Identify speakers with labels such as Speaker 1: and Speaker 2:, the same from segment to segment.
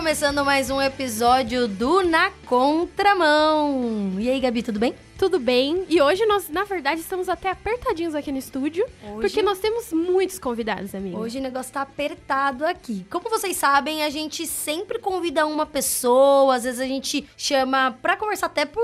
Speaker 1: começando mais um episódio do Na Contramão. E aí, Gabi, tudo bem?
Speaker 2: Tudo bem? E hoje nós, na verdade, estamos até apertadinhos aqui no estúdio,
Speaker 1: Hoje-
Speaker 2: porque nós temos muitos convidados, amiga.
Speaker 1: Hoje o negócio tá apertado aqui. Como vocês sabem, a gente sempre convida uma pessoa, às vezes a gente chama pra conversar até por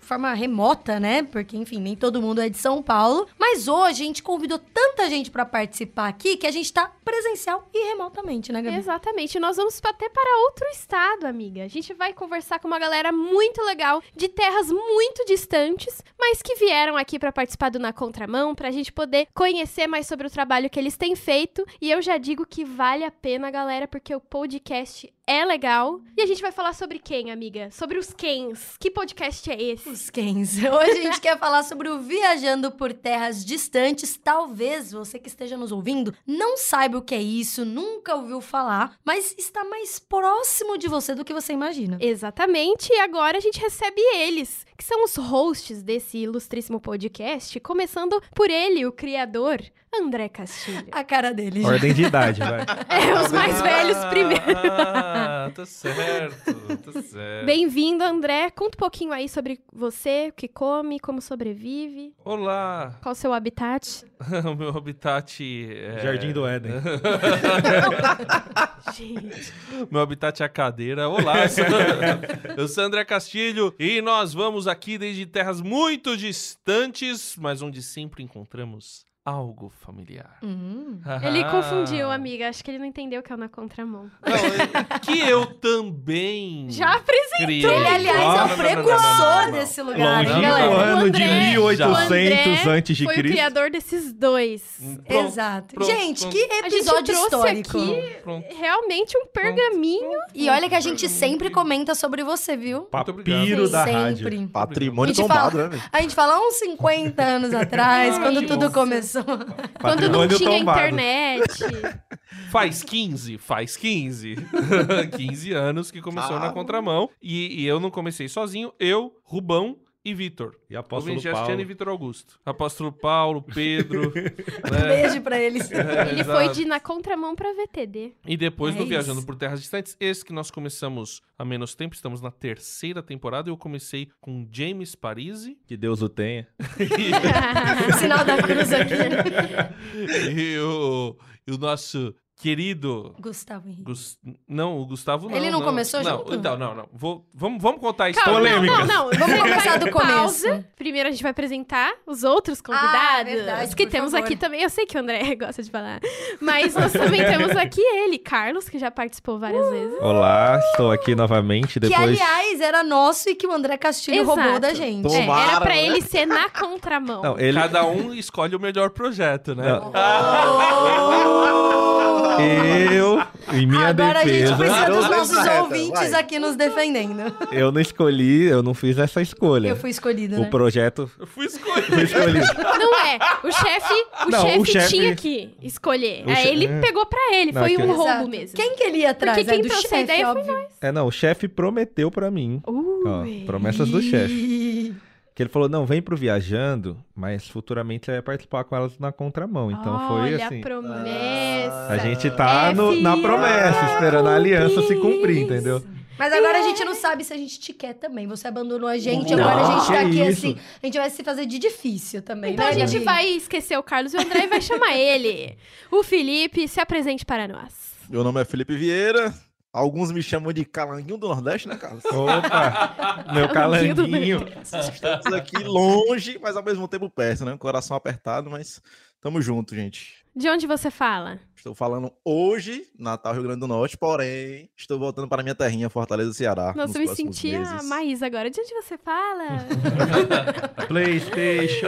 Speaker 1: forma remota, né? Porque, enfim, nem todo mundo é de São Paulo. Mas hoje a gente convidou tanta gente pra participar aqui que a gente tá presencial e remotamente, né, Gabi?
Speaker 2: Exatamente, nós vamos até para outro estado, amiga. A gente vai conversar com uma galera muito legal, de terras muito distantes, mas que vieram aqui para participar do Na Contramão, pra gente poder conhecer mais sobre o trabalho que eles têm feito. E eu já digo que vale a pena, galera, porque o podcast é legal. E a gente vai falar sobre quem, amiga? Sobre os quens. Que podcast é esse?
Speaker 1: Os Kens. Hoje a gente quer falar sobre o Viajando por Terras Distantes. Talvez você que esteja nos ouvindo não saiba o que é isso, nunca ouviu falar, mas está mais próximo de você do que você imagina.
Speaker 2: Exatamente, e agora a gente recebe eles, que são os hosts desse ilustríssimo podcast, começando por ele, o criador, André Castilho.
Speaker 1: A cara dele. já.
Speaker 3: Ordem de idade, vai.
Speaker 2: É, os mais velhos primeiro.
Speaker 4: Ah, tá certo, tá certo.
Speaker 2: Bem-vindo, André. Conta um pouquinho aí sobre você, o que come, como sobrevive,
Speaker 4: Olá,
Speaker 2: qual o seu habitat.
Speaker 4: o meu habitat é...
Speaker 3: Jardim do Éden.
Speaker 2: Gente,
Speaker 4: Meu habitat é a cadeira. Olá, eu sou, eu sou André Castilho e nós vamos aqui desde terras muito distantes, mas onde sempre encontramos algo familiar.
Speaker 1: Hum.
Speaker 2: ele confundiu, amiga. Acho que ele não entendeu que é o na contramão.
Speaker 4: Não, que eu também
Speaker 2: Já apresentei.
Speaker 4: criei.
Speaker 1: Ele, aliás, é o precursor desse lugar, hein,
Speaker 3: Longínquo
Speaker 1: galera?
Speaker 2: O
Speaker 3: ano de
Speaker 2: André-
Speaker 3: 1800 antes de
Speaker 2: Foi o criador desses dois.
Speaker 4: Pronto,
Speaker 1: Exato.
Speaker 4: pronto,
Speaker 1: gente,
Speaker 4: pronto.
Speaker 1: que
Speaker 2: A gente
Speaker 1: episódio
Speaker 2: trouxe
Speaker 1: histórico.
Speaker 2: aqui
Speaker 4: Pronto.
Speaker 2: realmente um pergaminho.
Speaker 1: E olha que a gente sempre comenta sobre você, viu?
Speaker 3: Papiro da
Speaker 1: sempre.
Speaker 3: rádio.
Speaker 5: Patrimônio tombado,
Speaker 1: fala-
Speaker 5: né?
Speaker 1: A gente fala uns 50 anos atrás, quando tudo começou.
Speaker 2: Quando não
Speaker 3: Patrimônio
Speaker 2: tinha
Speaker 3: tombado.
Speaker 2: internet.
Speaker 4: Faz 15, faz 15. 15 anos que começou na contramão. E, e eu não comecei sozinho, eu, Rubão e Vitor.
Speaker 3: E apóstolo
Speaker 4: e
Speaker 3: Paulo.
Speaker 4: Vitor Augusto. Apóstolo Paulo, Pedro.
Speaker 1: Um
Speaker 4: né?
Speaker 1: beijo pra eles.
Speaker 4: É,
Speaker 2: Ele
Speaker 4: exato.
Speaker 2: foi de na contramão pra VTD.
Speaker 4: E depois
Speaker 1: É
Speaker 4: do
Speaker 1: isso.
Speaker 4: Viajando por Terras Distantes, esse que nós começamos há menos tempo, estamos na terceira temporada. Eu comecei com James Parisi
Speaker 3: Que Deus o tenha.
Speaker 1: Sinal da cruz aqui.
Speaker 4: e, o, e o nosso querido
Speaker 1: Gustavo Henrique.
Speaker 4: Gus- Não, o Gustavo não.
Speaker 1: Ele não começou
Speaker 4: não,
Speaker 1: junto?
Speaker 4: Então, não, não. Vou, vamos, vamos contar a
Speaker 2: Calma,
Speaker 4: história.
Speaker 2: não, não, não.
Speaker 1: Vamos começar do começo.
Speaker 2: pausa. Primeiro a gente vai apresentar os outros convidados.
Speaker 1: verdade,
Speaker 2: que
Speaker 1: por
Speaker 2: temos
Speaker 1: favor.
Speaker 2: aqui também. Eu sei que o André gosta de falar. Mas nós também temos aqui ele, Carlos, que já participou várias vezes.
Speaker 3: Olá, estou aqui novamente
Speaker 1: Que,
Speaker 3: depois.
Speaker 1: aliás, era nosso e que o André Castilho
Speaker 2: Exato.
Speaker 1: roubou da gente.
Speaker 2: É,
Speaker 5: Tomara,
Speaker 2: era pra
Speaker 5: né?
Speaker 2: ele ser na contramão.
Speaker 3: Não, ele.
Speaker 4: Cada um escolhe o melhor projeto, né?
Speaker 3: Não. Eu, em minha
Speaker 1: Agora a gente
Speaker 3: defesa,
Speaker 1: precisa dos nossos ouvintes
Speaker 5: vai.
Speaker 1: aqui nos defendendo.
Speaker 3: eu não escolhi, eu não fiz essa escolha.
Speaker 1: Eu fui escolhida,
Speaker 3: O
Speaker 1: né?
Speaker 3: projeto
Speaker 4: Eu fui escolhido.
Speaker 3: foi escolhido.
Speaker 2: Não é. O chefe, o
Speaker 3: Não,
Speaker 2: chefe
Speaker 3: o chefe-
Speaker 2: tinha que escolher.
Speaker 3: O
Speaker 2: Aí
Speaker 3: che-
Speaker 2: ele
Speaker 3: é.
Speaker 2: pegou pra ele.
Speaker 3: Não,
Speaker 2: Foi um roubo
Speaker 1: Exato.
Speaker 2: mesmo.
Speaker 1: Quem que ele ia atrás?
Speaker 2: Porque quem
Speaker 1: é do
Speaker 2: trouxe a ideia foi
Speaker 1: óbvio.
Speaker 3: É, não, o chefe prometeu pra mim. Ó, promessas do chefe. Que ele falou, não, vem pro Viajando, mas futuramente você vai participar com elas na contramão. Então foi
Speaker 2: Olha
Speaker 3: assim.
Speaker 2: a promessa.
Speaker 3: A gente tá
Speaker 2: É
Speaker 3: no- na promessa, esperando a aliança se cumprir, entendeu?
Speaker 1: Mas agora a gente não sabe se a gente te quer também. Você abandonou a gente,
Speaker 3: Não,
Speaker 1: agora a gente tá aqui
Speaker 3: isso.
Speaker 1: assim. A gente vai se fazer de difícil também,
Speaker 2: Então
Speaker 1: né,
Speaker 2: a gente vai esquecer o Carlos e o André e vai chamar ele. O Felipe, se apresente para nós.
Speaker 5: Meu nome é Felipe Vieira. Alguns me chamam de Calanguinho do Nordeste, né, Carlos?
Speaker 3: Opa, meu
Speaker 2: Calanguinho.
Speaker 5: Estamos aqui longe, mas ao mesmo tempo perto, né? Coração apertado, mas tamo junto, gente.
Speaker 2: De onde você fala?
Speaker 5: Estou falando hoje, Natal, Rio Grande do Norte, porém, estou voltando para minha terrinha, Fortaleza, Ceará.
Speaker 2: Nossa,
Speaker 5: nos
Speaker 2: eu me senti a
Speaker 5: meses.
Speaker 2: Maísa agora. De onde você fala?
Speaker 3: Playstation.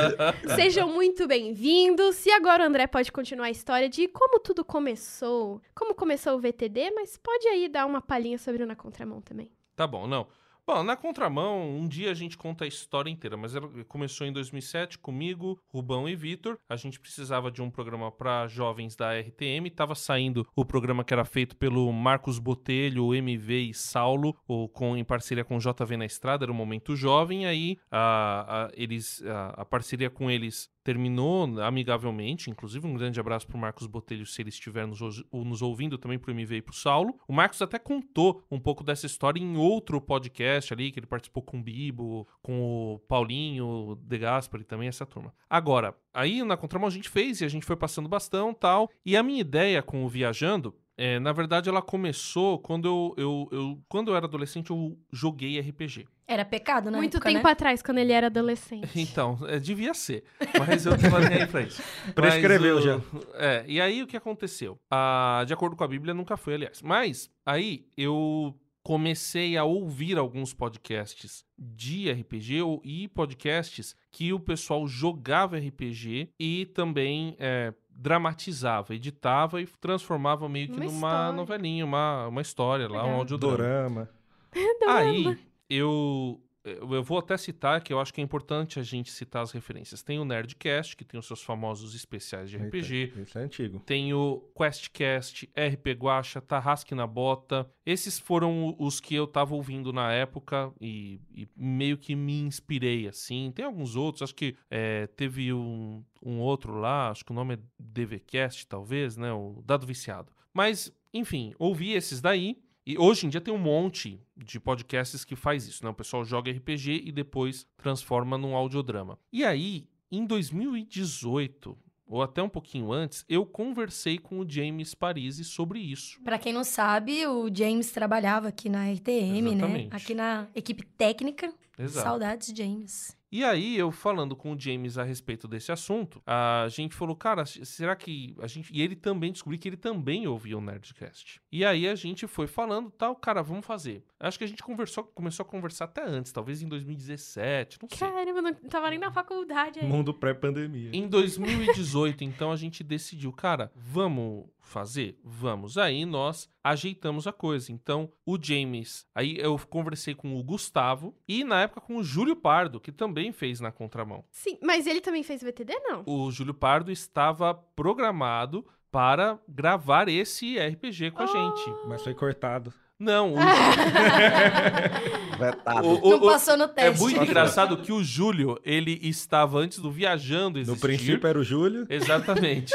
Speaker 2: Sejam muito bem-vindos. E agora o André pode continuar a história de como tudo começou. Como começou o VTD, mas pode aí dar uma palhinha sobre o Na Contramão também.
Speaker 4: Tá bom, não. Bom, na contramão, um dia a gente conta a história inteira, mas ela começou em 2007 comigo, Rubão e Vitor. A gente precisava de um programa para jovens da RTM. Tava saindo o programa que era feito pelo Marcos Botelho, MV e Saulo, ou com, em parceria com JV na Estrada, era o Momento Jovem. Aí a, a- eles, a, a parceria com eles terminou amigavelmente, inclusive um grande abraço pro Marcos Botelho, se ele estiver nos, nos ouvindo, também pro MV e pro Saulo. O Marcos até contou um pouco dessa história em outro podcast ali, que ele participou com o Bibo, com o Paulinho, o De Gaspari também, essa turma. Agora, aí na Contramão a gente fez e a gente foi passando bastão tal, e a minha ideia com o Viajando é, na verdade, ela começou quando eu, eu, eu- quando eu era adolescente, eu joguei RPG.
Speaker 1: Era pecado, né?
Speaker 2: Muito tempo atrás, quando ele era adolescente.
Speaker 4: Então, é, devia ser. Mas eu tô nem aí pra isso.
Speaker 3: Prescreveu
Speaker 4: Mas
Speaker 3: já.
Speaker 4: É, e aí o que aconteceu? Ah, de acordo com a Bíblia, nunca foi, aliás. Mas aí eu comecei a ouvir alguns podcasts de RPG ou- e podcasts que o pessoal jogava RPG e também é, dramatizava, editava e transformava meio que
Speaker 2: Uma
Speaker 4: numa
Speaker 2: história.
Speaker 4: novelinha, uma, uma história lá, um
Speaker 2: Legal.
Speaker 4: audiodrama.
Speaker 3: Dorama.
Speaker 4: Aí, eu, eu vou até citar, que eu acho que é importante a gente citar as referências. Tem o Nerdcast, que tem os seus famosos especiais de RPG.
Speaker 3: Eita, Isso é antigo.
Speaker 4: Tem o QuestCast, RP Guacha, Tarrasque na Bota. Esses foram os que eu tava ouvindo na época e, e meio que me inspirei, assim. Tem alguns outros, acho que é, teve um, um outro lá, acho que o nome é DVCast, talvez, né? O Dado Viciado. Mas, enfim, ouvi esses daí. E hoje em dia tem um monte de podcasts que faz isso, né? O pessoal joga RPG e depois transforma num audiodrama. E aí, em 2018, ou até um pouquinho antes, eu conversei com o James Parisi sobre isso.
Speaker 1: Pra quem não sabe, o James trabalhava aqui na RTM, né?
Speaker 4: Exatamente.
Speaker 1: Aqui na equipe técnica.
Speaker 4: Exato.
Speaker 1: Saudades, James.
Speaker 4: E aí, eu falando com o James a respeito desse assunto, a gente falou, cara, será que a gente. E ele também descobriu que ele também ouvia o Nerdcast. E aí a gente foi falando, tal, cara, vamos fazer. Acho que a gente conversou, começou a conversar até antes, talvez em 2017, não sei.
Speaker 2: Caramba, não tava nem na faculdade aí.
Speaker 3: Mundo pré-pandemia.
Speaker 4: Em 2018, então, a gente decidiu, cara, vamos fazer? Vamos. Aí nós ajeitamos a coisa. Então, o James, aí eu conversei com o Gustavo e na época com o Júlio Pardo, que também fez na contramão.
Speaker 2: Sim, mas ele também fez VTD, não?
Speaker 4: O Júlio Pardo estava programado para gravar esse RPG com a gente.
Speaker 3: Mas foi cortado.
Speaker 4: Não, o,
Speaker 5: Vetado.
Speaker 4: o- o-
Speaker 1: não passou no
Speaker 4: é
Speaker 1: teste.
Speaker 4: muito engraçado que o Júlio, ele estava antes do Viajando
Speaker 3: No
Speaker 4: existir.
Speaker 3: princípio era o Júlio.
Speaker 4: Exatamente.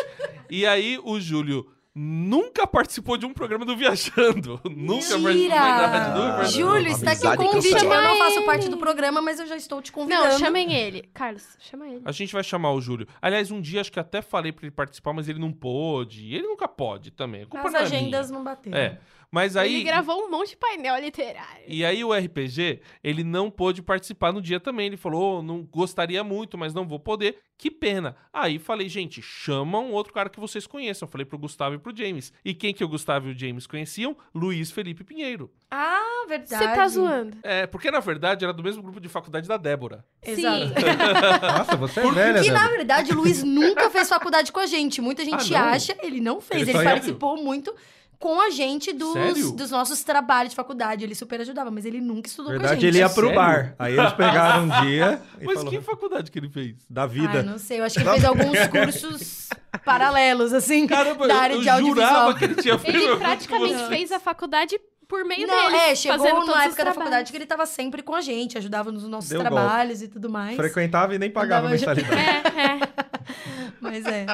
Speaker 4: e aí o Júlio nunca participou de um programa do Viajando. nunca participou.
Speaker 1: Júlio, está aqui o convite. Eu não faço parte do programa, mas eu já estou te convidando.
Speaker 2: Não, chamem ele. Carlos, chama ele.
Speaker 4: A gente vai chamar o Júlio. Aliás, um dia acho que até falei pra ele participar, mas ele não pôde. Ele nunca pode também. A
Speaker 1: As
Speaker 4: é
Speaker 1: agendas
Speaker 4: minha.
Speaker 1: não bateram.
Speaker 4: É. Mas aí.
Speaker 2: Ele gravou um monte de painel literário.
Speaker 4: E aí o RPG, ele não pôde participar no dia também. Ele falou, "Oh, não gostaria muito, mas não vou poder. Que pena. Aí falei, gente, chama um outro cara que vocês conheçam. Falei pro Gustavo e pro James. E quem que o Gustavo e o James conheciam? Luiz Felipe Pinheiro.
Speaker 1: Ah, verdade.
Speaker 2: Você tá zoando.
Speaker 4: É, porque na verdade era do mesmo grupo de faculdade da Débora.
Speaker 1: Exato.
Speaker 3: Nossa, você é
Speaker 4: Por que
Speaker 3: velha,
Speaker 1: Que, na verdade, o Luiz nunca fez faculdade com a gente. Muita gente
Speaker 4: Ah,
Speaker 1: acha, ele não fez.
Speaker 3: Ele
Speaker 1: Ele, participou muito com a gente dos, dos nossos trabalhos de faculdade. Ele super ajudava, mas ele nunca estudou
Speaker 3: Na
Speaker 1: com a
Speaker 3: verdade,
Speaker 1: gente.
Speaker 3: ele ia pro
Speaker 4: Sério?
Speaker 3: bar. Aí eles pegaram um dia e
Speaker 4: Mas
Speaker 3: falou,
Speaker 4: que faculdade que ele fez?
Speaker 3: da
Speaker 1: Ah,
Speaker 3: vida.
Speaker 1: não sei. Eu acho que ele fez alguns cursos paralelos, assim,
Speaker 4: Caramba,
Speaker 1: da
Speaker 4: eu,
Speaker 1: área
Speaker 4: eu
Speaker 1: de audiovisual.
Speaker 4: jurava que ele tinha feito
Speaker 2: Ele praticamente fez a faculdade por meio
Speaker 1: Não,
Speaker 2: dele.
Speaker 1: é, chegou
Speaker 2: fazendo
Speaker 1: na época da faculdade que ele tava sempre com a gente, ajudava nos nossos
Speaker 3: Deu
Speaker 1: trabalhos e tudo mais.
Speaker 3: Frequentava e nem pagava
Speaker 1: Andava-
Speaker 3: mensalidade.
Speaker 2: É, é.
Speaker 1: Mas é.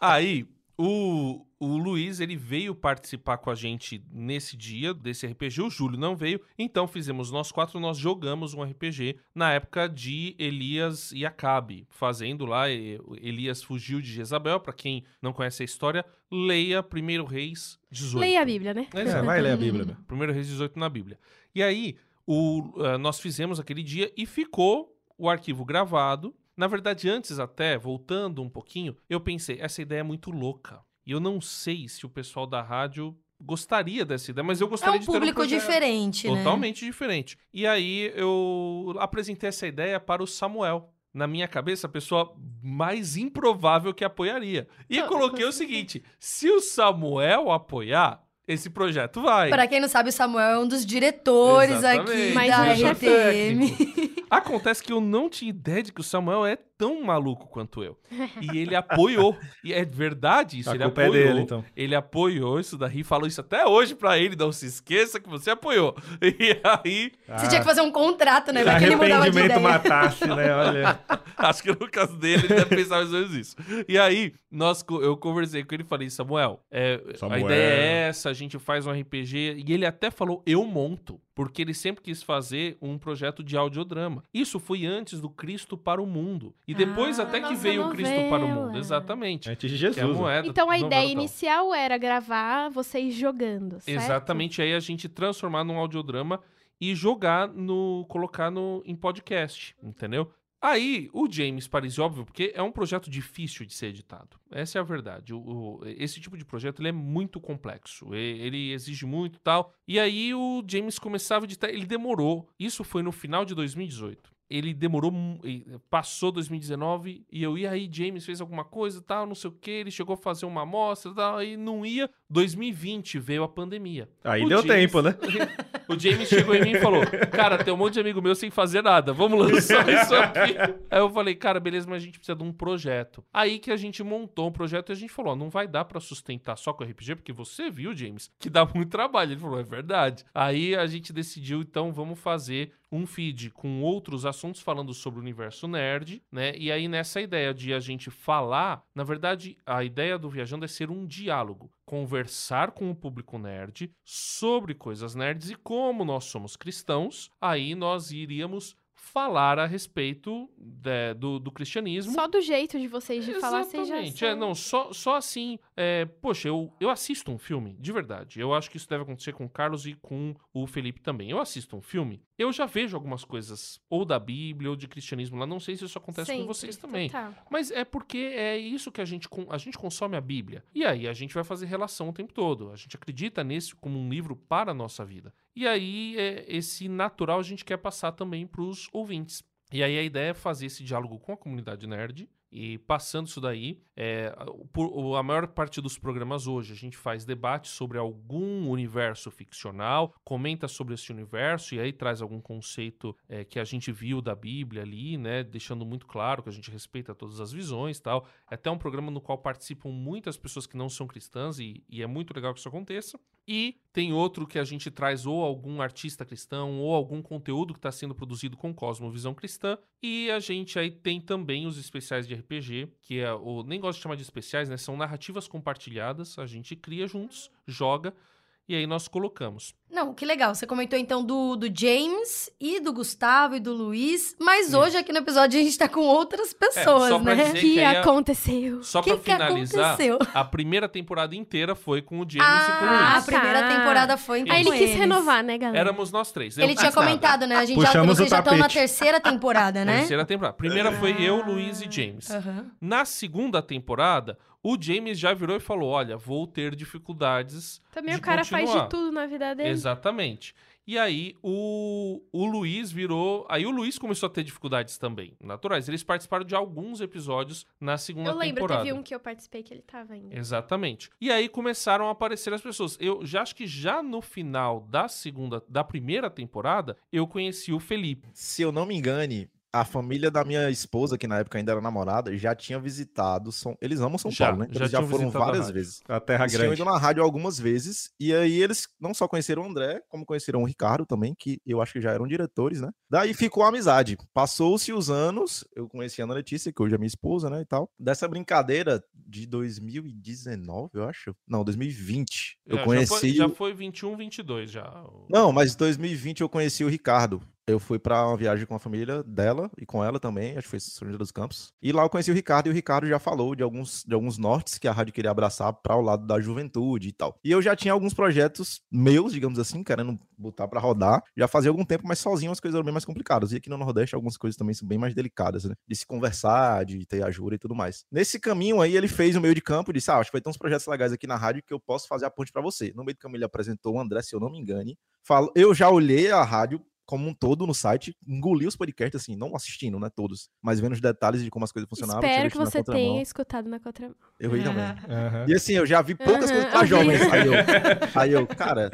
Speaker 4: Aí, o, o Luiz, ele veio participar com a gente nesse dia desse RPG. O Júlio não veio. Então, fizemos nós quatro, nós jogamos um RPG na época de Elias e Acabe. Fazendo lá, Elias fugiu de Jezabel. Pra quem não conhece a história, leia 1 Reis 18.
Speaker 2: Leia a Bíblia, né?
Speaker 3: É, vai ler a Bíblia. meu.
Speaker 4: 1 Reis 18 na Bíblia. E aí, o, ah, nós fizemos aquele dia e ficou o arquivo gravado. Na verdade, antes até, voltando um pouquinho, eu pensei, essa ideia é muito louca. E eu não sei se o pessoal da rádio gostaria dessa ideia, mas eu
Speaker 1: É
Speaker 4: gostaria
Speaker 1: um
Speaker 4: de ter um
Speaker 1: público diferente, né?
Speaker 4: Totalmente diferente. E aí eu apresentei essa ideia para o Samuel. Na minha cabeça, a pessoa mais improvável que apoiaria. E
Speaker 2: Não,
Speaker 4: coloquei o seguinte: se o Samuel apoiar, esse projeto vai.
Speaker 1: Pra quem não sabe, o Samuel é um dos diretores
Speaker 4: Exatamente.
Speaker 1: aqui da RTM.
Speaker 4: Acontece que eu não tinha ideia de que o Samuel é tão maluco quanto eu. E ele apoiou. E é verdade isso,
Speaker 3: A
Speaker 4: ele
Speaker 3: culpa é
Speaker 4: apoiou.
Speaker 3: dele, então.
Speaker 4: Ele apoiou isso daí, falou isso até hoje pra ele, não se esqueça que você apoiou. E aí,
Speaker 1: Você tinha que fazer um contrato, né?
Speaker 3: Se
Speaker 1: Vai que ele mudava de
Speaker 3: arrependimento
Speaker 1: ideia.
Speaker 3: matasse, né? Olha.
Speaker 4: acho que no caso dele, ele deve pensar mais ou menos isso. E aí, nós, eu conversei com ele e falei, Samuel, é, a
Speaker 3: Samuel.
Speaker 4: ideia é essa, a gente faz um RPG. E ele até falou, eu monto. Porque ele sempre quis fazer um projeto de audiodrama. Isso foi antes do Cristo para o Mundo. E depois
Speaker 2: Ah,
Speaker 4: até que veio o Cristo para o
Speaker 2: novela.
Speaker 4: Mundo. Exatamente.
Speaker 3: Antes de
Speaker 4: Que é a
Speaker 3: Jesus.
Speaker 4: moeda,
Speaker 2: Então a
Speaker 4: novela
Speaker 2: ideia
Speaker 4: tal.
Speaker 2: inicial era gravar vocês jogando, certo?
Speaker 4: Exatamente, aí a gente transformar num audiodrama e jogar no. colocar no, em podcast, entendeu? Aí, o James Paris, óbvio, porque é um projeto difícil de ser editado. Essa é a verdade. O, o- esse tipo de projeto ele é muito complexo. Ele exige muito tal. E aí o James começava a editar. Ele demorou. Isso foi no final de 2018. Ele demorou. e Passou 2019 e eu ia aí, James fez alguma coisa e tal, não sei o que. Ele chegou a fazer uma amostra e tal, aí não ia. 2020 veio a pandemia.
Speaker 3: Aí
Speaker 4: O
Speaker 3: deu
Speaker 4: James-
Speaker 3: tempo, né?
Speaker 4: O James chegou em mim e falou: Cara, tem um monte de amigo meu sem fazer nada. Vamos lançar isso aqui. Aí eu falei: Cara, beleza, mas a gente precisa de um projeto. Aí que a gente montou um projeto e a gente falou: Não vai dar pra sustentar só com RPG, porque você viu, James, que dá muito trabalho. Ele falou: É verdade. Aí a gente decidiu, então, vamos fazer um feed com outros assuntos falando sobre o universo nerd, né? E aí nessa ideia de a gente falar, na verdade, a ideia do Viajando é ser um diálogo, conversar com o público nerd sobre coisas nerds e como nós somos cristãos, aí nós iríamos falar a respeito de- do, do cristianismo.
Speaker 2: Só do jeito de vocês de falar, vocês já
Speaker 4: Exatamente.
Speaker 2: são...
Speaker 4: É, não, só, só assim. é, poxa, eu, eu assisto um filme, de verdade. Eu acho que isso deve acontecer com o Carlos e com o Felipe também. Eu assisto um filme, eu já vejo algumas coisas, ou da Bíblia, ou de cristianismo lá. Não sei se isso acontece com
Speaker 2: Sempre,
Speaker 4: vocês também.
Speaker 2: total.
Speaker 4: Mas é porque é isso que a gente, a gente consome a Bíblia. E aí a gente vai fazer relação o tempo todo. A gente acredita nesse como um livro para a nossa vida. E aí é, esse natural a gente quer passar também para os ouvintes. E aí a ideia é fazer esse diálogo com a comunidade nerd. E passando isso daí, é, por- a maior parte dos programas hoje a gente faz debate sobre algum universo ficcional, comenta sobre esse universo e aí traz algum conceito é, que a gente viu da Bíblia ali, né? Deixando muito claro que a gente respeita todas as visões tal. É até um programa no qual participam muitas pessoas que não são cristãs e, e é muito legal que isso aconteça. E tem outro que a gente traz ou algum artista cristão ou algum conteúdo que está sendo produzido com cosmovisão cristã. E a gente aí tem também os especiais de RPG, que é o nem gosto de chamar de especiais, né? São narrativas compartilhadas. A gente cria juntos, joga e aí nós colocamos.
Speaker 1: Não, que legal. Você comentou então do, do James e do Gustavo e do Luiz, mas hoje aqui no episódio a gente tá com outras pessoas,
Speaker 4: só pra
Speaker 1: né?
Speaker 4: dizer-
Speaker 2: que
Speaker 4: que aí a-
Speaker 2: aconteceu?
Speaker 4: Só
Speaker 1: O que
Speaker 4: pra
Speaker 1: que
Speaker 4: finalizar,
Speaker 1: aconteceu?
Speaker 4: a primeira temporada inteira foi com o James e com o
Speaker 1: Ah, a
Speaker 4: Luiz.
Speaker 1: primeira
Speaker 2: Tá.
Speaker 1: temporada foi então
Speaker 2: Aí ele
Speaker 1: com
Speaker 2: quis renovar, né, galera?
Speaker 4: Éramos nós três. Eu
Speaker 1: Ele tinha
Speaker 4: nada.
Speaker 1: comentado, né? A gente já,
Speaker 3: Puxamos
Speaker 1: vocês
Speaker 3: o
Speaker 1: já estão na terceira temporada, né?
Speaker 4: Terceira temporada. A primeira foi eu, Luiz e James. Na segunda temporada, o James já virou e falou: Olha, vou ter dificuldades.
Speaker 2: Também
Speaker 4: de
Speaker 2: o cara faz
Speaker 4: continuar.
Speaker 2: de tudo na vida dele.
Speaker 4: Exatamente. E aí o, o Luiz virou. Aí o Luiz começou a ter dificuldades também, naturais. Eles participaram de alguns episódios na segunda
Speaker 2: Eu lembro,
Speaker 4: temporada.
Speaker 2: teve um que eu participei que ele tava ainda.
Speaker 4: Exatamente. E aí começaram a aparecer as pessoas. Eu já acho que já no final da segunda, da primeira temporada, eu conheci o Felipe.
Speaker 5: Se eu não me engane, a família da minha esposa, que na época ainda era namorada, já tinha visitado São... Eles amam São
Speaker 4: Já,
Speaker 5: Paulo, né?
Speaker 4: já
Speaker 5: Eles já
Speaker 4: tinham
Speaker 5: foram
Speaker 4: a
Speaker 5: várias
Speaker 4: rádio.
Speaker 5: vezes.
Speaker 3: A Terra
Speaker 5: Eles tinham
Speaker 3: Grande.
Speaker 5: ido na rádio algumas vezes, e aí eles não só conheceram o André, como conheceram o Ricardo também, que eu acho que já eram diretores, né? Daí ficou a amizade. Passou-se os anos, eu conheci a Ana Letícia, que hoje é minha esposa, né, e tal. Dessa brincadeira de 2019, eu acho. Não, 2020. Eu
Speaker 4: É,
Speaker 5: conheci...
Speaker 4: Já foi, já foi 21, 22 já.
Speaker 5: Não, mas em 2020 eu conheci o Ricardo. Eu fui pra uma viagem com a família dela e com ela também, acho que foi José dos Campos. E lá eu conheci o Ricardo e o Ricardo já falou de alguns, de alguns nortes que a rádio queria abraçar para o lado da juventude e tal. E eu já tinha alguns projetos meus, digamos assim, querendo botar pra rodar. Já fazia algum tempo, mas sozinho as coisas eram bem mais complicadas. E aqui no Nordeste algumas coisas também são bem mais delicadas, né? De se conversar, de ter ajuda e tudo mais. Nesse caminho aí ele fez o meio de campo e disse: "Ah, acho que vai ter uns projetos legais aqui na rádio que eu posso fazer a ponte para você". No meio do caminho ele apresentou o André, se eu não me engane. Eu já olhei a rádio como um todo no site, engoli os podcasts, assim, não assistindo, né, todos, mas vendo os detalhes de como as coisas funcionavam.
Speaker 2: Espero que você tenha escutado na contramão.
Speaker 5: Eu vi também.
Speaker 3: Aham.
Speaker 5: E assim, eu já vi poucas
Speaker 2: Aham,
Speaker 5: coisas pra
Speaker 2: ouvi.
Speaker 5: jovens. Aí eu, aí eu, cara,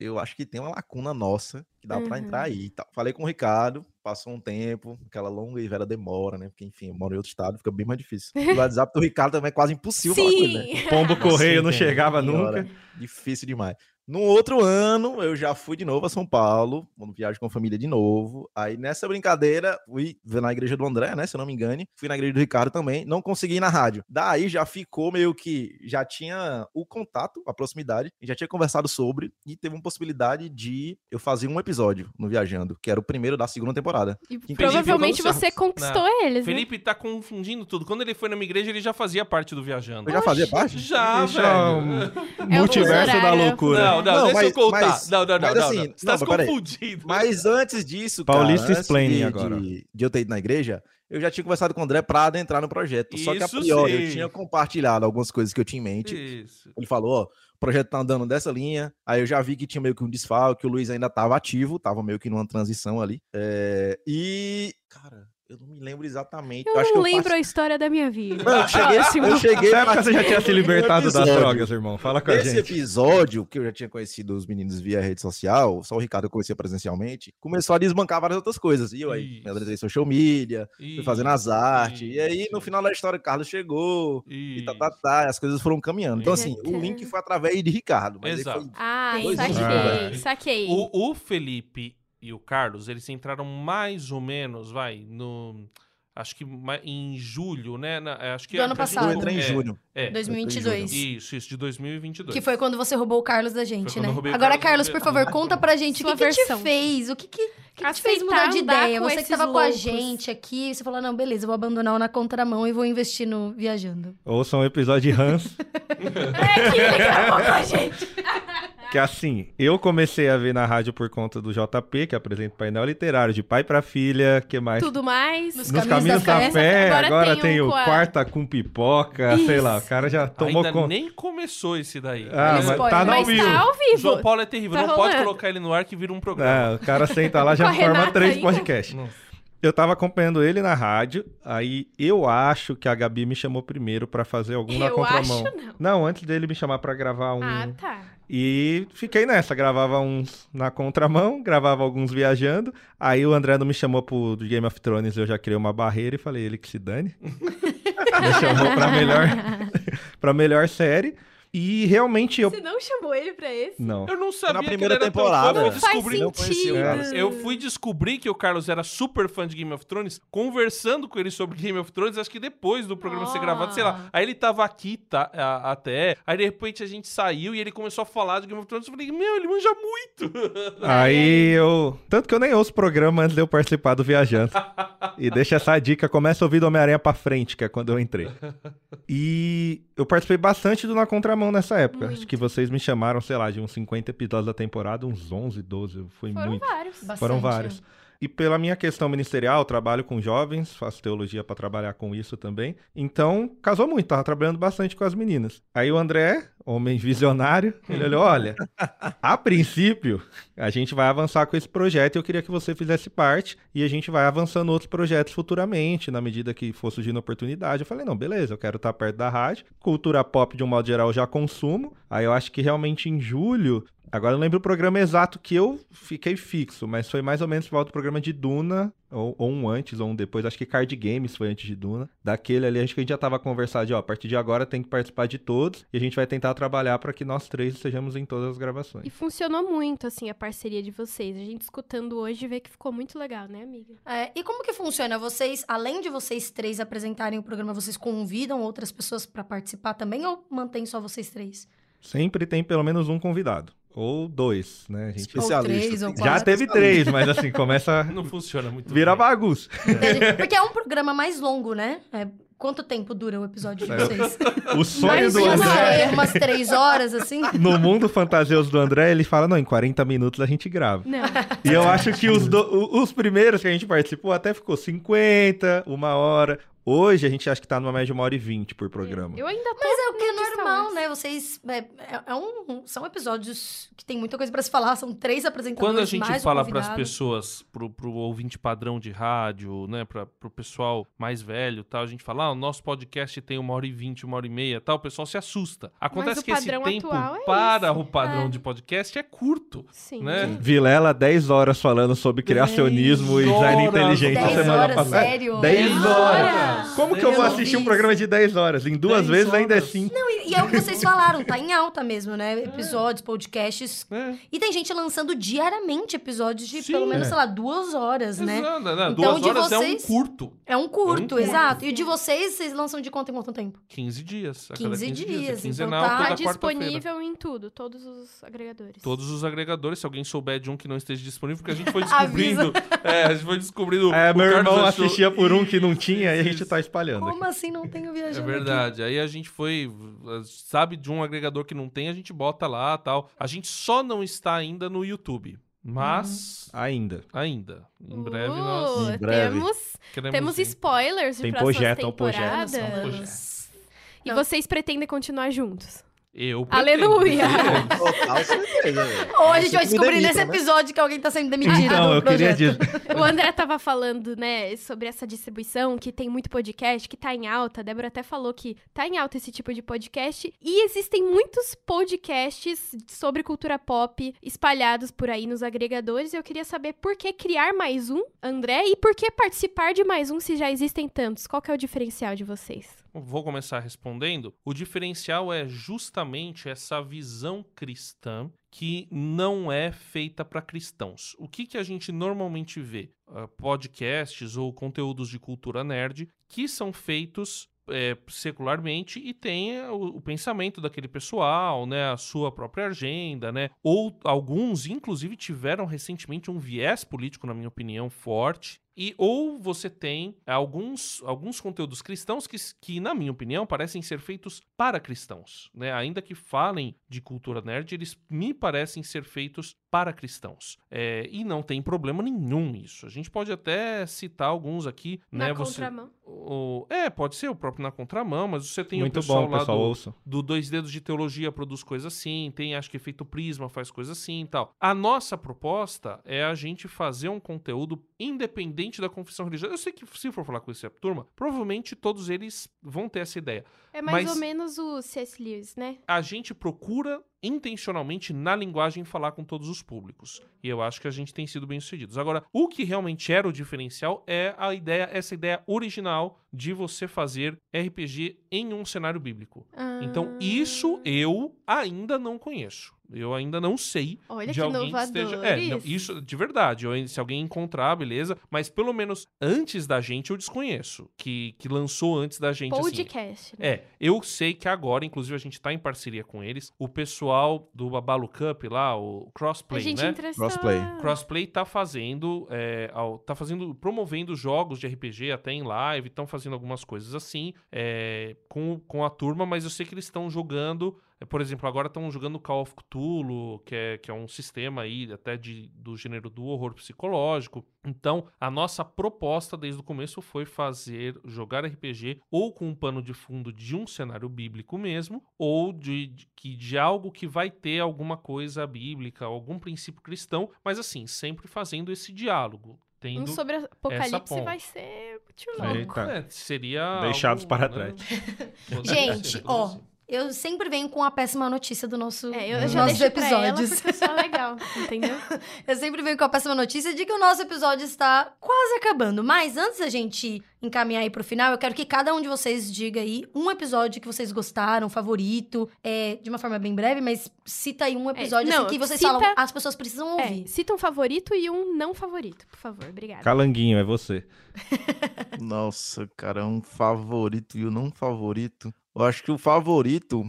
Speaker 5: eu acho que tem uma lacuna nossa que dá pra entrar aí. Falei com o Ricardo, passou um tempo, aquela longa e velha demora, né? Porque, enfim, eu moro em outro estado, fica bem mais difícil. O WhatsApp do Ricardo também é quase impossível falar com ele, né?
Speaker 2: Sim.
Speaker 3: Pombo correio não chegava nunca.
Speaker 5: Difícil demais. No outro ano, eu já fui de novo a São Paulo, viagem com a família de novo. Aí nessa brincadeira, fui ver na igreja do André, né? Se eu não me engane. Fui na igreja do Ricardo também. Não consegui ir na rádio. Daí já ficou meio que. Já tinha o contato, a proximidade. e Já tinha conversado sobre. E teve uma possibilidade de eu fazer um episódio no Viajando, que era o primeiro da segunda temporada.
Speaker 2: E provavelmente você conquistou eles, né?
Speaker 4: Felipe tá confundindo tudo. Quando ele foi na minha igreja, ele já fazia parte do Viajando.
Speaker 5: Eu já fazia parte?
Speaker 4: Já,
Speaker 3: Isso é
Speaker 4: velho.
Speaker 2: É
Speaker 3: multiverso da loucura.
Speaker 4: Não, não,
Speaker 5: Não,
Speaker 4: deixa eu
Speaker 5: mas-
Speaker 4: contar.
Speaker 5: mas-
Speaker 4: não, não, não,
Speaker 5: mas
Speaker 4: não,
Speaker 5: assim,
Speaker 4: não. Você tá
Speaker 5: não,
Speaker 4: se
Speaker 5: mas peraí.
Speaker 4: confundindo.
Speaker 5: Mas antes disso,
Speaker 3: Paulista
Speaker 5: cara, antes
Speaker 3: explaining
Speaker 5: de,
Speaker 3: agora.
Speaker 5: De, de eu ter ido na igreja, eu já tinha conversado com o André pra adentrar no projeto. Só que a
Speaker 4: Isso
Speaker 5: priori
Speaker 4: sim.
Speaker 5: eu tinha compartilhado algumas coisas que eu tinha em mente.
Speaker 4: Isso.
Speaker 5: Ele falou, ó, o projeto tá andando dessa linha. Aí eu já vi que tinha meio que um desfalque, o Luiz ainda tava ativo, tava meio que numa transição ali. É, E, cara, eu não me lembro exatamente.
Speaker 2: Eu
Speaker 5: acho que
Speaker 2: não
Speaker 5: eu
Speaker 2: lembro
Speaker 5: passe-
Speaker 2: a história da minha vida.
Speaker 5: Não, eu cheguei,
Speaker 2: Próximo.
Speaker 5: eu cheguei
Speaker 3: Nessa época você já tinha se libertado das drogas, irmão. Fala com a
Speaker 5: Esse
Speaker 3: gente.
Speaker 5: episódio, que eu já tinha conhecido os meninos via rede social, só o Ricardo eu conhecia presencialmente, começou a desbancar várias outras coisas. E eu aí,
Speaker 4: Isso.
Speaker 5: me adressei social media, fui fazendo as artes. E aí, no
Speaker 4: Isso.
Speaker 5: final da história, o Carlos chegou. E tá, tá,
Speaker 4: Isso.
Speaker 5: tá, as coisas foram caminhando. Então, assim,
Speaker 2: Isso.
Speaker 5: o link foi através de Ricardo. Mas
Speaker 4: Exato.
Speaker 5: foi-
Speaker 2: Ah, saquei,
Speaker 3: Ah.
Speaker 2: saquei.
Speaker 4: O, o Felipe e o Carlos, eles entraram mais ou menos, vai, no. Acho que em julho, né? Na- é, acho que
Speaker 1: Do ano passado.
Speaker 5: Eu entrei em
Speaker 4: é,
Speaker 5: junho.
Speaker 4: É,
Speaker 1: 2022.
Speaker 4: Isso, isso, de 2022.
Speaker 1: Que foi quando você roubou o Carlos da gente, né?
Speaker 4: eu roubei o
Speaker 1: Agora,
Speaker 4: Carlos
Speaker 1: Carlos, por favor, conta pra gente
Speaker 2: Sua
Speaker 1: o que, que te fez, o que, que, que, que te fez mudar de ideia? Você que tava com a
Speaker 2: loucos.
Speaker 1: gente aqui, você falou, não, beleza, eu vou abandonar o na contramão e vou investir no Viajando.
Speaker 3: Ouçam o episódio de Hans,
Speaker 2: É que ele gravou com a gente.
Speaker 3: Que assim, eu comecei a ver na rádio por conta do JP, que apresenta painel literário de pai pra filha, que mais?
Speaker 2: Tudo mais.
Speaker 1: Nos
Speaker 3: Nos
Speaker 1: Caminhos
Speaker 3: caminhos
Speaker 1: da
Speaker 3: da,
Speaker 1: Fé.
Speaker 3: fé,
Speaker 2: Agora
Speaker 3: agora,
Speaker 2: tem
Speaker 3: tem,
Speaker 2: um
Speaker 3: o quarta com pipoca, sei lá, o cara já tomou
Speaker 4: Ainda
Speaker 3: conta.
Speaker 4: nem começou esse daí.
Speaker 3: Ah, mas tá na
Speaker 2: Mas
Speaker 3: Will.
Speaker 2: tá ao vivo.
Speaker 4: João Paulo é terrível,
Speaker 2: Tá
Speaker 4: não pode
Speaker 2: rolando.
Speaker 4: colocar ele no ar que vira um programa.
Speaker 3: É, o cara senta lá já forma três podcasts. Eu tava acompanhando ele na rádio, aí eu acho que a Gabi me chamou primeiro pra fazer algum na
Speaker 2: Eu
Speaker 3: contramão.
Speaker 2: acho não.
Speaker 3: Não, antes dele me chamar pra gravar um.
Speaker 2: Ah, tá.
Speaker 3: E fiquei nessa, gravava uns na contramão, gravava alguns viajando. Aí o André não me chamou pro Game of Thrones, eu já criei uma barreira e falei, ele que se dane. me chamou pra melhor, pra melhor série. E realmente eu.
Speaker 2: Você não chamou ele pra esse?
Speaker 3: Não.
Speaker 4: Eu não sabia
Speaker 5: Na
Speaker 4: que
Speaker 5: primeira
Speaker 4: ele era tão
Speaker 5: temporada.
Speaker 4: fã, eu
Speaker 2: Não faz
Speaker 4: descobri-
Speaker 5: não
Speaker 2: sentido.
Speaker 5: Carlos.
Speaker 4: Eu fui descobrir que o Carlos era super fã de Game of Thrones, conversando com ele sobre Game of Thrones, acho que depois do programa ser gravado, sei lá. Aí ele tava aqui tá, a- até, aí de repente a gente saiu e ele começou a falar de Game of Thrones. Eu falei, meu, ele manja muito.
Speaker 3: Aí eu. Tanto que eu nem ouço programa antes de eu participar do Viajando. e deixa essa dica, começa a ouvir do Homem-Aranha pra frente, que é quando eu entrei. E eu participei bastante do Na Contramão nessa época. Acho que vocês me chamaram, sei lá, de uns 50 episódios da temporada, uns 11, 12. Foi
Speaker 2: Foram
Speaker 3: muito.
Speaker 2: vários.
Speaker 1: Bastante,
Speaker 3: Foram
Speaker 1: é.
Speaker 3: vários. E pela minha questão ministerial, trabalho com jovens, faço teologia pra trabalhar com isso também. Então, casou muito, tava trabalhando bastante com as meninas. Aí o André, homem visionário, ele olhou: olha, a princípio, a gente vai avançar com esse projeto e eu queria que você fizesse parte e a gente vai avançando outros projetos futuramente, na medida que for surgindo oportunidade. Eu falei: não, beleza, eu quero estar perto da rádio. Cultura pop, de um modo geral, eu já consumo. Aí eu acho que realmente em julho Agora eu não lembro o programa exato que eu fiquei fixo, mas foi mais ou menos por volta do programa de Duna, ou, ou um antes, ou um depois. Acho que Card Games foi antes de Duna. Daquele ali, acho que a gente já tava conversando de, ó, a partir de agora tem que participar de todos, e a gente vai tentar trabalhar para que nós três estejamos em todas as gravações.
Speaker 2: E funcionou muito, assim, a parceria de vocês. A gente escutando hoje vê que ficou muito legal, né, amiga?
Speaker 1: É, e como que funciona? Vocês, além de vocês três apresentarem o programa, vocês convidam outras pessoas pra participar também ou mantém só vocês três?
Speaker 3: Sempre tem pelo menos um convidado. Ou dois, né? A gente...
Speaker 5: Especialista.
Speaker 1: Ou três, ou
Speaker 3: Já teve três, mas assim, começa.
Speaker 4: Não funciona muito
Speaker 3: Vira
Speaker 4: bem.
Speaker 3: bagunça.
Speaker 1: Porque é um programa mais longo, né? É, quanto tempo dura o episódio de
Speaker 3: É.
Speaker 1: vocês?
Speaker 3: O sonho
Speaker 2: Mais
Speaker 3: do
Speaker 1: Umas,
Speaker 3: André.
Speaker 2: hora.
Speaker 1: umas três horas, assim?
Speaker 3: No mundo fantasioso do André, ele fala: não, em 40 minutos a gente grava.
Speaker 2: Não.
Speaker 3: E eu acho que os, do- os primeiros que a gente participou até ficou 50, uma hora. Hoje a gente acha que tá numa média de uma hora e vinte por programa.
Speaker 2: Eu ainda tô
Speaker 1: Mas é o que é normal, né? Vocês. É, é- é um, são episódios que tem muita coisa pra se falar. São três apresentadores.
Speaker 4: Quando a gente
Speaker 1: mais
Speaker 4: fala pras
Speaker 1: convidado.
Speaker 4: pessoas, pro, pro ouvinte padrão de rádio, né, pra, pro pessoal mais velho tal, a gente fala, ah, o nosso podcast tem uma hora e vinte, uma hora e meia tal, o pessoal se assusta. Acontece
Speaker 2: o
Speaker 4: que esse tempo
Speaker 2: atual é
Speaker 4: para
Speaker 2: isso.
Speaker 4: o padrão
Speaker 2: É.
Speaker 4: de podcast é curto.
Speaker 2: Sim.
Speaker 4: né?
Speaker 3: Vilela, 10 horas falando sobre criacionismo e design
Speaker 4: horas.
Speaker 3: inteligente
Speaker 1: 10
Speaker 3: semana
Speaker 1: horas,
Speaker 3: passada.
Speaker 1: sério?
Speaker 3: 10 horas! Como que eu vou assistir um programa de 10 horas? Em duas
Speaker 4: 10
Speaker 3: vezes ainda é
Speaker 4: horas.
Speaker 3: 5.
Speaker 1: Não, e, é o que vocês falaram, tá em alta mesmo, né? Episódios, podcasts.
Speaker 4: É.
Speaker 1: E tem gente lançando diariamente episódios de
Speaker 4: Sim,
Speaker 1: pelo menos,
Speaker 3: é.
Speaker 1: sei lá, duas horas, né?
Speaker 4: Exato, né?
Speaker 1: Então,
Speaker 4: Duas
Speaker 1: de
Speaker 4: horas é um
Speaker 1: vocês-
Speaker 4: curto.
Speaker 1: É um curto,
Speaker 4: É um curto.
Speaker 1: exato. E o de vocês, vocês lançam de quanto em quanto tempo?
Speaker 4: 15 dias. A
Speaker 1: 15
Speaker 4: cada 15
Speaker 1: dias,
Speaker 4: dias. É
Speaker 1: então tá
Speaker 2: Tá disponível em tudo, todos os agregadores.
Speaker 4: Todos os agregadores, se alguém souber de um que não esteja disponível, porque a gente foi descobrindo. é, a gente foi descobrindo.
Speaker 3: É,
Speaker 4: o
Speaker 3: meu
Speaker 4: Carlos
Speaker 3: irmão
Speaker 4: achou-
Speaker 3: assistia por um que não tinha e a gente
Speaker 4: Isso.
Speaker 3: tá espalhando. aqui.
Speaker 1: Como assim não tenho
Speaker 4: É
Speaker 1: viajando
Speaker 4: verdade. Aí a gente foi, sabe de um agregador que não tem, a gente bota lá tal. A gente só não está ainda no YouTube. Mas
Speaker 3: Ainda.
Speaker 4: ainda. Em breve
Speaker 2: Uh,
Speaker 4: nós
Speaker 5: Em breve.
Speaker 2: Temos,
Speaker 4: queremos.
Speaker 2: temos spoilers de
Speaker 3: Tem projeto, é um projeto.
Speaker 2: temporadas.
Speaker 1: aqui?
Speaker 2: E
Speaker 1: Não.
Speaker 2: vocês pretendem continuar juntos?
Speaker 4: Eu
Speaker 2: Aleluia!
Speaker 4: pretendo.
Speaker 5: Total certeza, velho.
Speaker 1: Ou a gente vai descobrir
Speaker 5: demita,
Speaker 1: nesse
Speaker 5: né?
Speaker 1: episódio que alguém tá sendo demitido
Speaker 3: Então,
Speaker 1: do
Speaker 3: eu queria
Speaker 1: projeto.
Speaker 3: dizer.
Speaker 2: O André tava falando, né, sobre essa distribuição, que tem muito podcast, que tá em alta. A Débora até falou que tá em alta esse tipo de podcast. E existem muitos podcasts sobre cultura pop espalhados por aí nos agregadores. E eu queria saber por que criar mais um, André, e por que participar de mais um se já existem tantos. Qual que é o diferencial de vocês?
Speaker 4: Vou começar respondendo. O diferencial é justamente essa visão cristã que não é feita para cristãos. O que, que a gente normalmente vê? Ah, podcasts ou conteúdos de cultura nerd que são feitos é, secularmente e tem é, o, o pensamento daquele pessoal, né, a sua própria agenda, né? Ou alguns, inclusive, tiveram recentemente um viés político, na minha opinião, forte. E ou você tem alguns, alguns conteúdos cristãos que, que, na minha opinião, parecem ser feitos para cristãos. Né? Ainda que falem de cultura nerd, eles me parecem ser feitos para cristãos. É, e não tem problema nenhum isso. A gente pode até citar alguns aqui.
Speaker 2: Na
Speaker 4: né? Você,
Speaker 2: contramão.
Speaker 4: O, é, pode ser o próprio Na Contramão, mas você tem o
Speaker 3: Muito
Speaker 4: pessoal
Speaker 3: bom,
Speaker 4: lá
Speaker 3: pessoal,
Speaker 4: do, do Dois Dedos de Teologia produz coisa assim, tem acho que Efeito Prisma faz coisa assim e tal. A nossa proposta é a gente fazer um conteúdo independente da confissão religiosa. Eu sei que se for falar com essa turma, provavelmente todos eles vão ter essa ideia.
Speaker 2: É mais
Speaker 4: Mas-
Speaker 2: ou menos o C.S. Lewis, né?
Speaker 4: A gente procura intencionalmente na linguagem falar com todos os públicos. E eu acho que a gente tem sido bem sucedidos. Agora, o que realmente era o diferencial é a ideia, essa ideia original de você fazer RPG em um cenário bíblico. Então, isso eu ainda não conheço. Eu ainda não sei
Speaker 2: Olha
Speaker 4: de
Speaker 2: que
Speaker 4: alguém que
Speaker 2: inovadores.
Speaker 4: esteja. É, não, isso de verdade. Eu, se alguém encontrar, beleza. Mas pelo menos antes da gente eu desconheço. Que, que lançou antes da gente. assim.
Speaker 2: Podcast. né?
Speaker 4: É, eu sei que agora, inclusive, a gente tá em parceria com eles. O pessoal do Babalu Cup lá, o
Speaker 2: A
Speaker 4: Crossplay,
Speaker 2: gente
Speaker 4: né?
Speaker 2: entrevistou...
Speaker 5: Crossplay.
Speaker 4: Crossplay tá fazendo, é, ao- tá fazendo, promovendo jogos de RPG até em live, estão fazendo algumas coisas assim é, com, com a turma, mas eu sei que eles estão jogando, por exemplo, agora estão jogando Call of Cthulhu, que é, que é um sistema aí até de, do gênero do horror psicológico. Então, a nossa proposta desde o começo foi fazer, jogar RPG ou com um pano de fundo de um cenário bíblico mesmo, ou de, de, que, de algo que vai ter alguma coisa bíblica, algum princípio cristão, mas assim, sempre fazendo esse diálogo.
Speaker 2: Um sobre Apocalipse vai ser muito louco.
Speaker 4: é, seria.
Speaker 3: Deixados
Speaker 4: algo,
Speaker 3: para
Speaker 4: né?
Speaker 3: trás.
Speaker 1: Gente, ó. Eu sempre venho com a péssima notícia do nosso,
Speaker 2: É, eu
Speaker 1: dos
Speaker 2: já
Speaker 1: nossos
Speaker 2: deixo pra ela
Speaker 1: episódios.
Speaker 2: porque eu sou legal, entendeu?
Speaker 1: Eu sempre venho com a péssima notícia de que o nosso episódio está quase acabando. Mas antes da gente encaminhar aí pro final, eu quero que cada um de vocês diga aí um episódio que vocês gostaram, favorito, é, de uma forma bem breve, mas cita aí um episódio
Speaker 2: não,
Speaker 1: assim, que vocês
Speaker 2: cita-
Speaker 1: falam, as pessoas precisam
Speaker 2: É,
Speaker 1: ouvir.
Speaker 2: cita um favorito e um não favorito, por favor. Obrigada.
Speaker 3: Calanguinho, é você.
Speaker 5: Nossa, cara, um favorito e um não favorito. Eu acho que o favorito,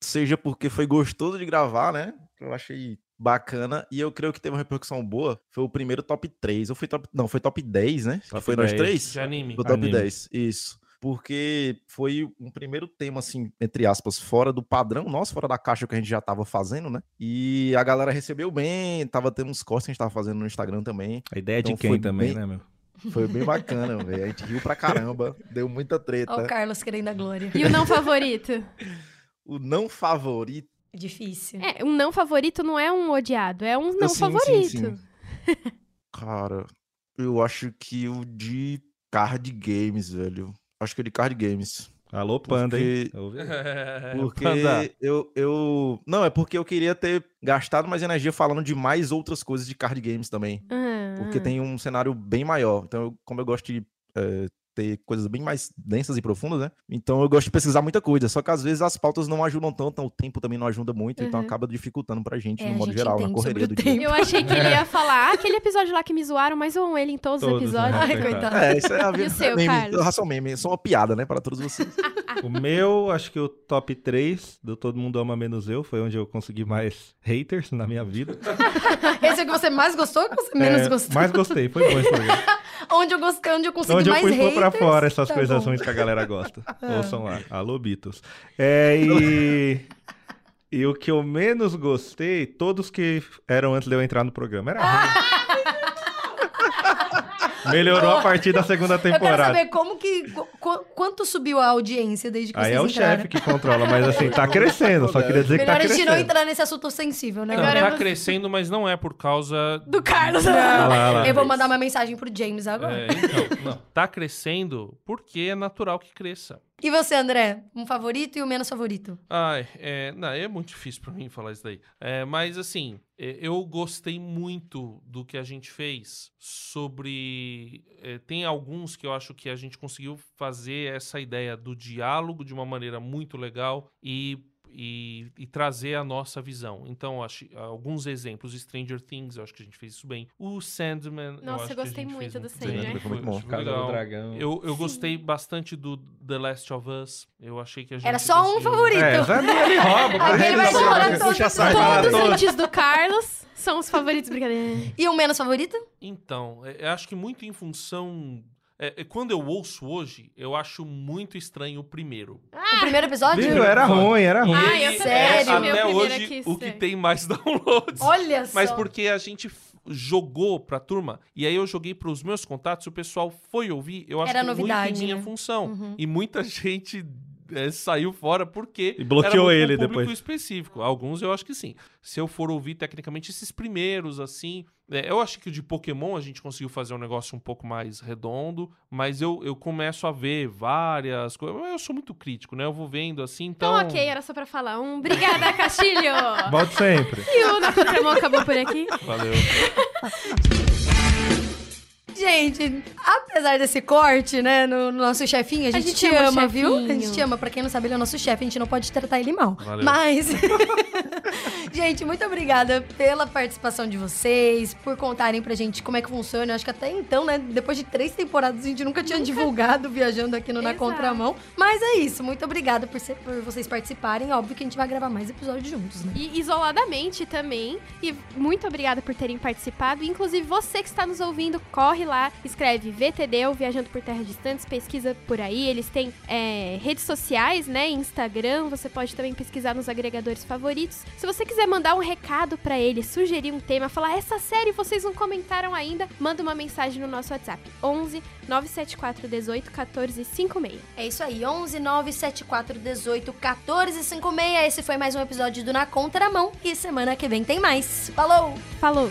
Speaker 5: seja porque foi gostoso de gravar, né? Eu achei bacana e eu creio que teve uma repercussão boa. Foi o primeiro top 3. Ou foi top. Não, foi top 10, né?
Speaker 3: Top
Speaker 5: foi nós
Speaker 3: 10.
Speaker 5: três?
Speaker 4: De anime.
Speaker 5: Do top
Speaker 3: Anime.
Speaker 5: 10, isso. Porque foi um primeiro tema, assim, entre aspas, fora do padrão nosso, fora da caixa que a gente já tava fazendo, né? E a galera recebeu bem, tava tendo uns cortes que a gente tava fazendo no Instagram também.
Speaker 3: A ideia é de
Speaker 5: Então
Speaker 3: quem
Speaker 5: foi
Speaker 3: também,
Speaker 5: bem-
Speaker 3: né, meu?
Speaker 5: Foi bem bacana, velho. A gente riu pra caramba. Deu muita
Speaker 1: Ó o
Speaker 5: treta.
Speaker 1: Carlos querendo a glória.
Speaker 2: E o não favorito?
Speaker 5: O não favorito.
Speaker 1: Difícil.
Speaker 2: É, um não favorito não é um odiado, é um não
Speaker 5: sim, sim,
Speaker 2: favorito.
Speaker 5: sim. Cara, eu acho que o de card games, velho. Acho que o de card games.
Speaker 3: Alô, Panda, hein?
Speaker 5: Porque-
Speaker 3: Ouve?
Speaker 5: Porque
Speaker 3: Panda.
Speaker 5: eu, eu. Não, é porque eu queria ter gastado mais energia falando de mais outras coisas de card games também.
Speaker 2: Ah.
Speaker 5: Porque tem um cenário bem maior. Então, eu- como eu gosto de eh, ter coisas bem mais densas e profundas, né? Então eu gosto de pesquisar muita coisa. Só que às vezes as pautas não ajudam tanto, o tempo também não ajuda muito, então
Speaker 2: Uhum.
Speaker 5: acaba dificultando pra gente,
Speaker 1: É,
Speaker 5: no
Speaker 1: a
Speaker 5: modo
Speaker 1: gente
Speaker 5: geral, na correria do
Speaker 1: o
Speaker 5: dia.
Speaker 1: tempo.
Speaker 2: Eu achei que ele ia falar, ah, aquele episódio lá que me zoaram, mas eu amo ele em todos, os
Speaker 3: Todos,
Speaker 2: episódios.
Speaker 3: né?
Speaker 1: Ai,
Speaker 3: Coitado.
Speaker 5: É, isso é a
Speaker 2: E o
Speaker 5: vida.
Speaker 2: seu,
Speaker 5: meme,
Speaker 2: Carlos?
Speaker 5: ração meme, só uma piada, né, para todos vocês.
Speaker 3: O meu, acho que o top 3 do Todo Mundo Ama Menos Eu foi onde eu consegui mais haters na minha vida.
Speaker 1: Esse é que você mais gostou ou que você menos
Speaker 3: É,
Speaker 1: gostou?
Speaker 3: Mais gostei, foi bom esse programa.
Speaker 1: Onde eu gostei, onde eu consegui
Speaker 3: Onde eu
Speaker 1: mais
Speaker 3: fui pôr pra
Speaker 1: haters,
Speaker 3: fora essas
Speaker 1: tá
Speaker 3: coisas
Speaker 1: bom.
Speaker 3: ruins que a galera gosta. Ouçam lá. Alô, Beatles. É, e... e o que eu menos gostei, todos que eram antes de eu entrar no programa. Era ruim. Melhorou a partir da segunda
Speaker 1: Eu quero
Speaker 3: temporada.
Speaker 1: saber como que. qu- qu- quanto subiu a audiência desde que
Speaker 3: Aí
Speaker 1: vocês
Speaker 3: é o chefe que controla, mas assim, tá crescendo. Só queria dizer que
Speaker 1: Melhor
Speaker 3: tá
Speaker 1: a gente não
Speaker 3: crescendo.
Speaker 1: entrar nesse assunto sensível, né?
Speaker 4: Não,
Speaker 2: Agora
Speaker 4: tá crescendo, mas não é por causa
Speaker 2: Do Carlos.
Speaker 3: Olha lá, lá.
Speaker 1: Eu vou mandar uma mensagem pro James agora.
Speaker 4: É, então, não. Tá crescendo porque é natural que cresça.
Speaker 1: E você, André? Um favorito e o menos favorito?
Speaker 4: Ai, é, não, é muito difícil pra mim falar isso daí. É, mas assim, é, eu gostei muito do que a gente fez sobre. é, tem alguns que eu acho que a gente conseguiu fazer essa ideia do diálogo de uma maneira muito legal e. E, e trazer a nossa visão. Então, eu acho, alguns exemplos. Stranger Things, eu acho que a gente fez isso bem. O Sandman. eu
Speaker 2: Nossa,
Speaker 4: acho
Speaker 2: eu
Speaker 4: que a
Speaker 2: gostei
Speaker 4: gente
Speaker 2: muito
Speaker 4: fez
Speaker 2: do. Sandman.
Speaker 5: Foi muito bom.
Speaker 3: Casa do. Dragão.
Speaker 4: Eu, eu gostei bastante do The Last of Us. Eu achei que a gente.
Speaker 1: Era só um
Speaker 4: conseguiu-
Speaker 1: favorito.
Speaker 3: É, Zé ele rouba.
Speaker 1: vai.
Speaker 3: Vai
Speaker 2: Todos
Speaker 3: todos.
Speaker 2: antes do Carlos são os favoritos, brincadeira.
Speaker 1: E o menos favorito?
Speaker 4: Então, é- eu acho que muito em função. É, é, quando eu ouço hoje, eu acho muito estranho o primeiro.
Speaker 1: O primeiro episódio?
Speaker 3: Viu? Era ruim, era ruim.
Speaker 2: Ah,
Speaker 4: E
Speaker 2: eu também
Speaker 4: é, até
Speaker 2: primeiro
Speaker 4: hoje
Speaker 2: aqui,
Speaker 4: o que tem mais downloads.
Speaker 1: Olha só.
Speaker 4: Mas porque a gente jogou pra turma, e aí eu joguei pros meus contatos, o pessoal foi ouvir, eu acho
Speaker 1: Era
Speaker 4: que
Speaker 1: novidade,
Speaker 4: muito em minha
Speaker 1: né?
Speaker 4: função.
Speaker 1: Uhum.
Speaker 4: E muita gente é, saiu fora porque
Speaker 3: E bloqueou ele
Speaker 4: um público
Speaker 3: depois.
Speaker 4: específico. Alguns eu acho que sim. Se eu for ouvir tecnicamente esses primeiros, assim, é, eu acho que o de Pokémon a gente conseguiu fazer um negócio um pouco mais redondo, mas eu, eu começo a ver várias coisas. Eu sou muito crítico, né? Eu vou vendo assim, então.
Speaker 2: Então, ok, era só pra falar. Um obrigada, Castilho!
Speaker 3: Volte sempre.
Speaker 2: e o Na Contramão acabou por aqui.
Speaker 4: Valeu.
Speaker 1: Gente, apesar desse corte, né, no, no nosso chefinho, a gente,
Speaker 2: gente
Speaker 1: te
Speaker 2: ama
Speaker 1: ama, viu? A gente te ama. Pra quem não sabe, ele é o nosso chefe, a gente não pode tratar ele mal.
Speaker 4: Valeu.
Speaker 1: Mas, gente, muito obrigada pela participação de vocês, por contarem pra gente como é que funciona. Eu acho que até então, né, depois de três temporadas, a gente nunca tinha divulgado viajando aqui no Na
Speaker 2: Exato.
Speaker 1: Contramão. Mas é isso, muito obrigada por, ser- por vocês participarem. Óbvio que a gente vai gravar mais episódios juntos, né?
Speaker 2: E isoladamente também. E muito obrigada por terem participado. Inclusive, você que está nos ouvindo, corre lá, escreve VTD ou Viajando por Terras Distantes, pesquisa por aí. Eles têm é, redes sociais, né? Instagram. Você pode também pesquisar nos agregadores favoritos. Se você quiser mandar um recado pra eles, sugerir um tema, falar essa série vocês não comentaram ainda, manda uma mensagem no nosso WhatsApp: 11 974 18 14 56.
Speaker 1: É isso aí, 11 974 18 14 56. Esse foi mais um episódio do Na Contramão e semana que vem tem mais. Falou!
Speaker 2: Falou!